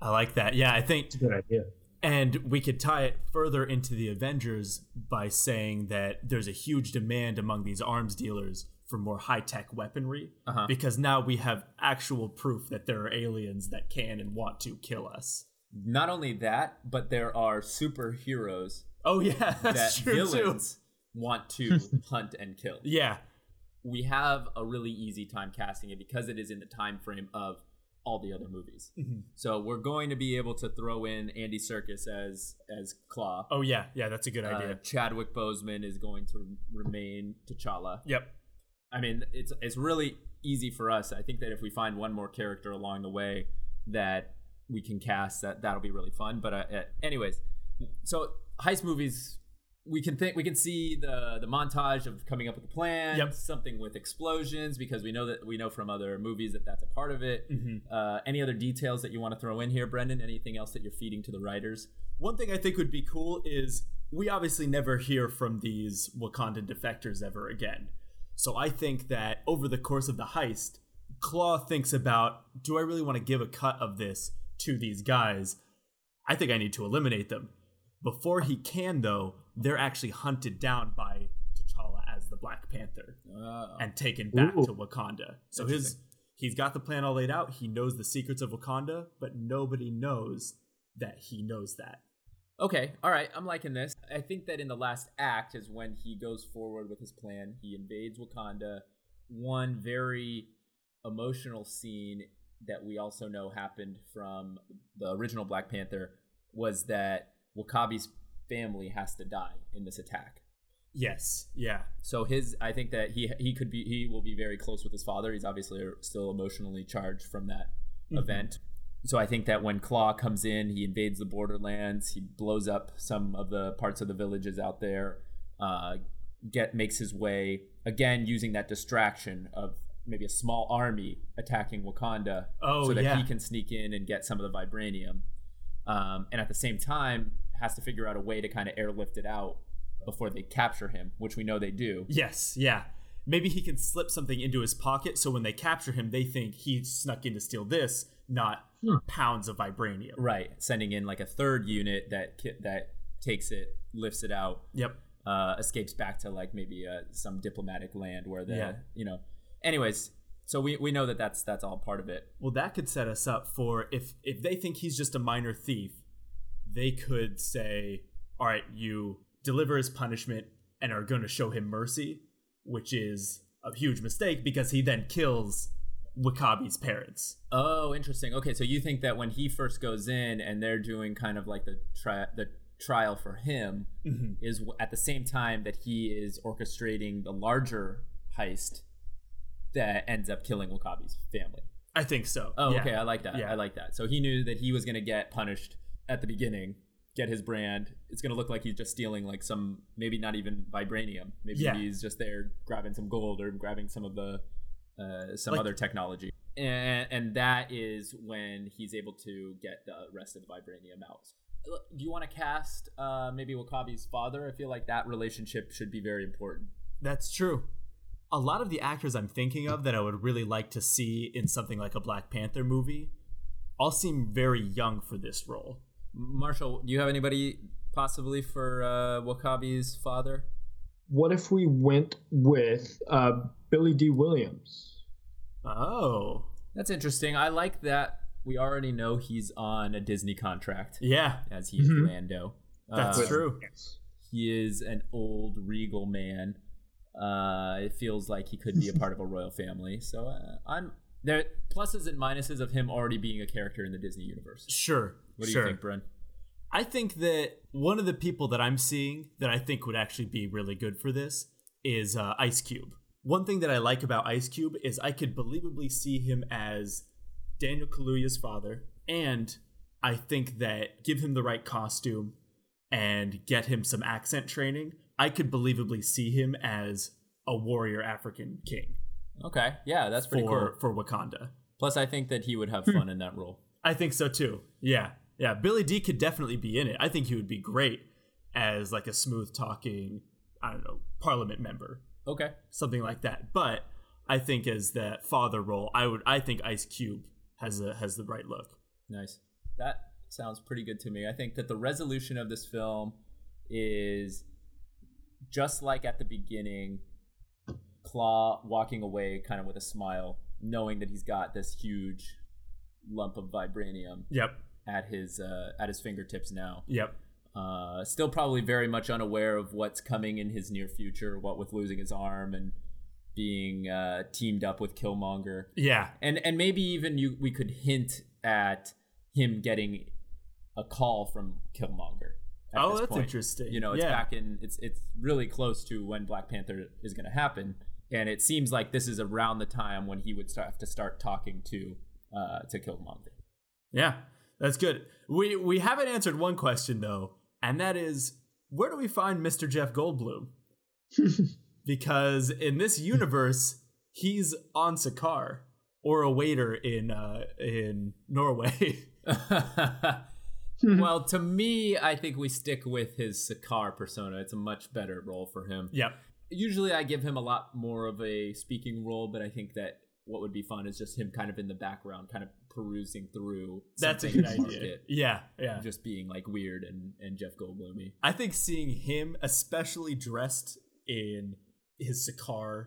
I like that. Yeah, I think it's a Good idea. And we could tie it further into the Avengers by saying that there's a huge demand among these arms dealers for more high tech weaponry Uh-huh. because now we have actual proof that there are aliens that can and want to kill us. Not only that, but there are superheroes Oh, yeah, <laughs> that that's true too. villains want to <laughs> hunt and kill. Yeah, We have a really easy time casting it because it is in the time frame of all the other movies. Mm-hmm. So we're going to be able to throw in Andy Serkis as as Klaue. Oh, yeah, yeah, that's a good Uh, idea. Chadwick Boseman is going to remain T'Challa. Yep. I mean, it's it's really easy for us. I think that if we find one more character along the way that we can cast, that that'll be really fun. But uh, uh, anyways, so heist movies, we can think we can see the the montage of coming up with a plan, Yep. something with explosions because we know that we know from other movies that that's a part of it. Uh, any other details that you want to throw in here, Brendan? Anything else that you're feeding to the writers? One thing I think would be cool is we obviously never hear from these Wakandan defectors ever again. So I think that over the course of the heist, Klaue thinks about do I really want to give a cut of this to these guys? I think I need to eliminate them. Before he can, though, they're actually hunted down by T'Challa as the Black Panther Uh, and taken back Ooh. to Wakanda. So his he's got the plan all laid out. He knows the secrets of Wakanda, but nobody knows that he knows that. Okay, all right, I'm liking this. I think that in the last act is when he goes forward with his plan. He invades Wakanda. One very emotional scene that we also know happened from the original Black Panther was that Wakabi's family has to die in this attack. Yes. Yeah. So his, I think that he he could be he will be very close with his father. He's obviously still emotionally charged from that event. So I think that when Klaue comes in, he invades the borderlands. He blows up some of the parts of the villages out there. Uh, get makes his way again using that distraction of maybe a small army attacking Wakanda, Oh, so that yeah. he can sneak in and get some of the vibranium. Um, and at the same time, has to figure out a way to kind of airlift it out before they capture him, which we know they do. Yes. Yeah. Maybe he can slip something into his pocket so when they capture him, they think he snuck in to steal this, not pounds of vibranium. Right, sending in like a third unit that ki- that takes it, lifts it out, Yep. uh, escapes back to like maybe uh, some diplomatic land where the Yeah. you know. Anyways, so we, we know that that's that's all part of it. Well, that could set us up for if if they think he's just a minor thief, they could say, "All right, you deliver his punishment and are going to show him mercy," which is a huge mistake because he then kills Wakabi's parents. Oh, interesting. Okay, so you think that when he first goes in and they're doing kind of like the tri- the trial for him mm-hmm. is at the same time that he is orchestrating the larger heist that ends up killing Wakabi's family. I think so. Oh, Yeah. okay. I like that. Yeah. I like that. So he knew that he was going to get punished at the beginning, get his brand. It's going to look like he's just stealing like some, maybe not even vibranium. Maybe Yeah. he's just there grabbing some gold or grabbing some of the uh, some Like- other technology. And and that is when he's able to get the rest of the vibranium out. Do you want to cast uh, maybe Wakabi's father? I feel like that relationship should be very important. That's true. A lot of the actors I'm thinking of that I would really like to see in something like a Black Panther movie all seem very young for this role. Marshall, do you have anybody possibly for uh, Wakabi's father? What if we went with uh, Billy Dee Williams? Oh. That's interesting. I like that we already know he's on a Disney contract Yeah, as he's is Mhm. Lando. that's Uh, true. He is an old regal man. Uh, it feels like he could be a <laughs> part of a royal family. So uh, I'm there. Pluses and minuses of him already being a character in the Disney universe. Sure. What do sure. you think, Bren? I think that one of the people that I'm seeing that I think would actually be really good for this is uh, Ice Cube. One thing that I like about Ice Cube is I could believably see him as Daniel Kaluuya's father, and I think that give him the right costume and get him some accent training, I could believably see him as a warrior African king. Okay, yeah, that's pretty for, cool. for Wakanda. Plus, I think that he would have hmm. fun in that role. I think so too. Yeah, yeah. Billy Dee could definitely be in it. I think he would be great as like a smooth talking, I don't know, Parliament member. Okay, something like that. But I think as that father role, I would. I think Ice Cube has a has the right look. Nice. That sounds pretty good to me. I think that the resolution of this film is just like at the beginning Klaue walking away kind of with a smile, knowing that he's got this huge lump of vibranium. Yep. At his uh, at his fingertips now. Yep. Uh, still probably very much unaware of what's coming in his near future. What with losing his arm and being uh, teamed up with Killmonger. Yeah. And and maybe even you we could hint at him getting a call from Killmonger. Oh, that's point. interesting. You know, it's yeah. back in it's it's really close to when Black Panther is going to happen, and it seems like this is around the time when he would start, have to start talking to uh, to Killmonger. Yeah, that's good. We we haven't answered one question though, and that is where do we find Mr. Jeff Goldblum? <laughs> because in this universe, he's on Sakaar or a waiter in uh, in Norway. <laughs> Mm-hmm. well, to me, I think we stick with his Sakaar persona. It's a much better role for him. Yep. Usually, I give him a lot more of a speaking role, but I think that what would be fun is just him kind of in the background, kind of perusing through. That's a good idea. Yeah, yeah. Just being like weird and and Jeff Goldblumy. I think seeing him, especially dressed in his Sakaar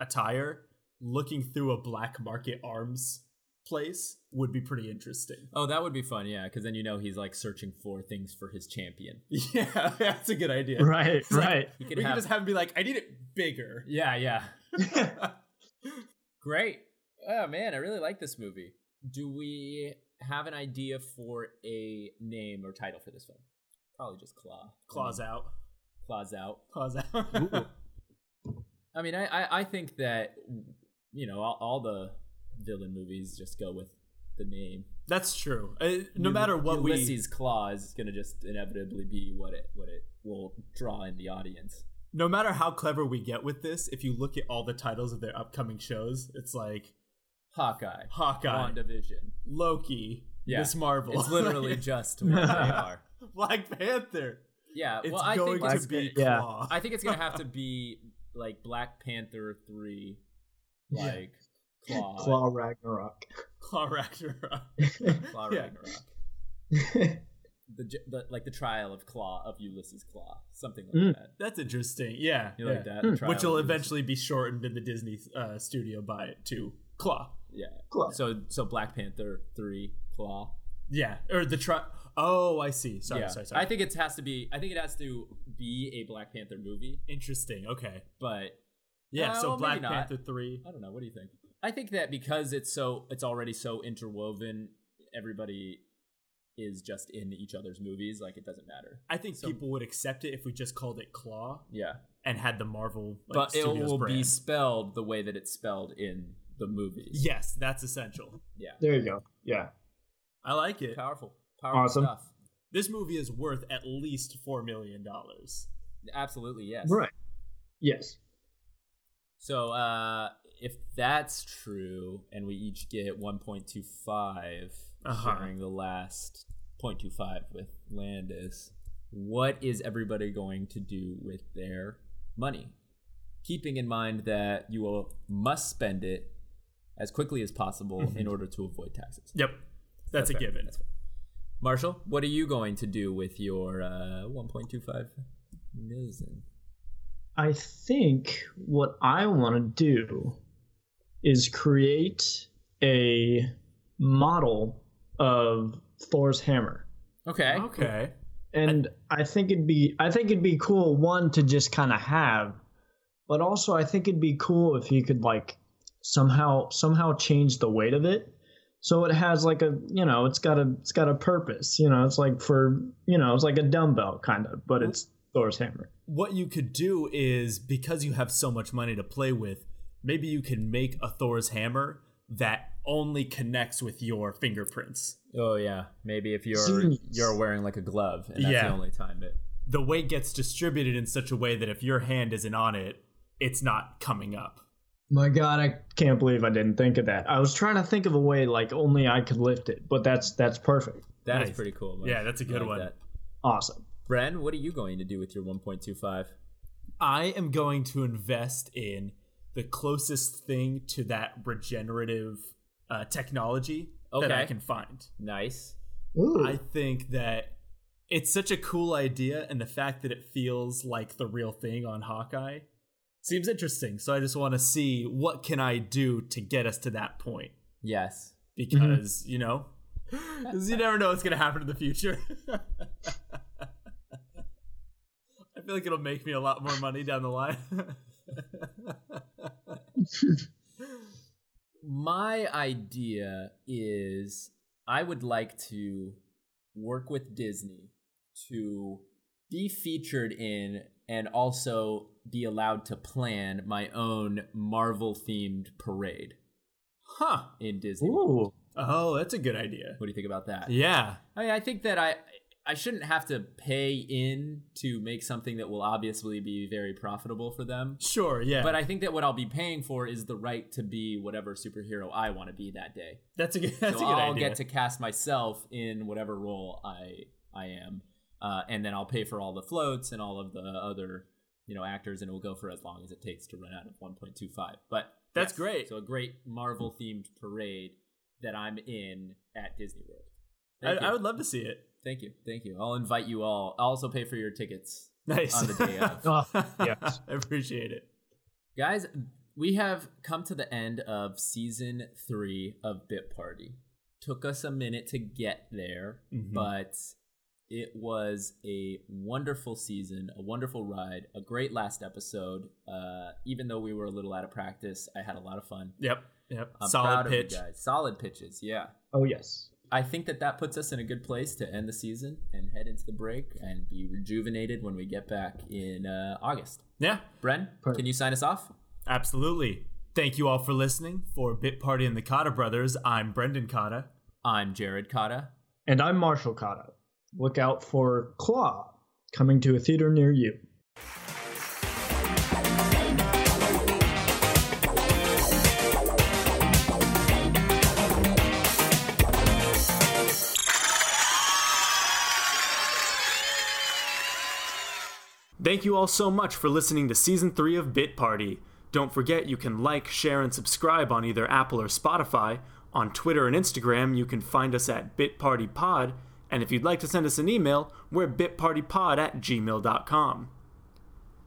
attire, looking through a black market arms place would be pretty interesting. Oh, that would be fun, yeah, because then you know he's like searching for things for his champion. <laughs> Yeah, that's a good idea. Right, it's right. Like, could we have... can just have him be like, I need it bigger. Yeah, yeah. <laughs> Great. Oh man, I really like this movie. Do we have an idea for a name or title for this film? Probably just Klaue. Claws out. Claws out. Claws out. <laughs> I mean, I, I, I think that you know all, all the villain movies just go with the name. That's true. Uh, no matter what Ulysses we is going to just inevitably be what it what it will draw in the audience. No matter how clever we get with this, if you look at all the titles of their upcoming shows, it's like Hawkeye, Hawkeye, WandaVision, Loki, yeah. Miss Marvel. It's literally <laughs> just what they are. <laughs> Black Panther. Yeah, it's well, I going think to be yeah. I think it's gonna have to be <laughs> like Black Panther three, like Klaue. Klaue Ragnarok. Klaue Ragnarok. Klaue Ragnarok. <laughs> the, the like the trial of Klaue of Ulysses Klaue, something like mm. that. That's interesting. Yeah, you yeah. like that, mm. which will eventually be shortened in the Disney uh, studio by to Klaue. Yeah, Klaue. So so Black Panther three Klaue. Yeah, or the trial. Oh, I see. Sorry, yeah. sorry, sorry. I think it has to be. I think it has to be a Black Panther movie. Interesting. Okay, but yeah. Uh, so well, Black Panther three. I don't know. What do you think? I think that because it's so it's already so interwoven, everybody is just in each other's movies. Like it doesn't matter. I think so, people would accept it if we just called it Klaue. Yeah, and had the Marvel. Like, but it will brand. be spelled the way that it's spelled in the movies. Yes, that's essential. Yeah. There you go. Yeah. I like it. Powerful. Powerful awesome. stuff. This movie is worth at least four million dollars. Absolutely, yes. Right. Yes. So, uh, if that's true, and we each get 1.25 uh-huh. sharing the last 0.25 with Landis, what is everybody going to do with their money? Keeping in mind that you will must spend it as quickly as possible mm-hmm. in order to avoid taxes. Yep, that's, that's a fair. given. That's Marshall, what are you going to do with your uh, 1.25 million? I think what I want to do is create a model of Thor's hammer. Okay. Okay. And I think it'd be I think it'd be cool one to just kind of have, but also I think it'd be cool if you could like somehow somehow change the weight of it so it has like a you know it's got a it's got a purpose you know it's like for you know it's like a dumbbell kind of but it's Thor's hammer. What you could do is because you have so much money to play with, maybe you can make a Thor's hammer that only connects with your fingerprints. Oh yeah, maybe if you're you're wearing like a glove, and that's yeah. the only time it. The weight gets distributed in such a way that if your hand isn't on it, it's not coming up. My God, I can't believe I didn't think of that. I was trying to think of a way like only I could lift it, but that's that's perfect. That nice. is pretty cool. Mike. Yeah, that's a good like one. That. Awesome. Bren, what are you going to do with your 1.25? I am going to invest in the closest thing to that regenerative uh, technology okay. that I can find. Nice. Ooh. I think that it's such a cool idea, and the fact that it feels like the real thing on Hawkeye seems interesting. So I just want to see what can I do to get us to that point. Yes, because mm-hmm. you know, <laughs> because you never know what's gonna happen in the future. <laughs> I feel like it'll make me a lot more money down the line. <laughs> My idea is I would like to work with Disney to be featured in and also be allowed to plan my own Marvel themed parade. Huh. In Disney. Ooh. Oh, that's a good idea. What do you think about that? Yeah. I mean, I think that I I shouldn't have to pay in to make something that will obviously be very profitable for them. Sure, yeah. But I think that what I'll be paying for is the right to be whatever superhero I want to be that day. That's a good. <laughs> That's so a good I'll idea. get to cast myself in whatever role I I am, uh, and then I'll pay for all the floats and all of the other you know actors, and it will go for as long as it takes to run out of 1.25. But that's yes, great. So a great Marvel themed parade that I'm in at Disney World. I, I would love to see it. Thank you. Thank you. I'll invite you all. I'll also pay for your tickets. Nice. On the day <laughs> of. oh, <laughs> yes. I appreciate it. Guys, we have come to the end of season three of Bit Party. Took us a minute to get there, mm-hmm. but it was a wonderful season, a wonderful ride, a great last episode. Uh, even though we were a little out of practice, I had a lot of fun. Yep. Yep. I'm Solid pitch. guys. Solid pitches. Yeah. Oh yes. I think that that puts us in a good place to end the season and head into the break and be rejuvenated when we get back in uh, August. Yeah. Bren, Perfect. can you sign us off? Absolutely. Thank you all for listening. For Bit Party and the Cotta Brothers, I'm Brendan Cotta. I'm Jared Cotta. And I'm Marshall Cotta. Look out for Klaue coming to a theater near you. Thank you all so much for listening to season 3 of Bit Party. Don't forget you can like, share, and subscribe on either Apple or Spotify. On Twitter and Instagram, you can find us at BitPartyPod. And if you'd like to send us an email, we're bitpartypod at gmail.com.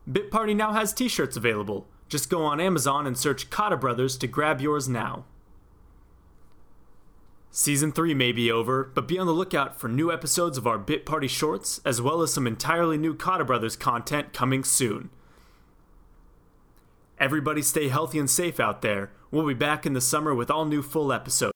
BitParty now has t shirts available. Just go on Amazon and search Cotta Brothers to grab yours now. Season 3 may be over, but be on the lookout for new episodes of our Bit Party shorts, as well as some entirely new Cotta Brothers content coming soon. Everybody stay healthy and safe out there. We'll be back in the summer with all new full episodes.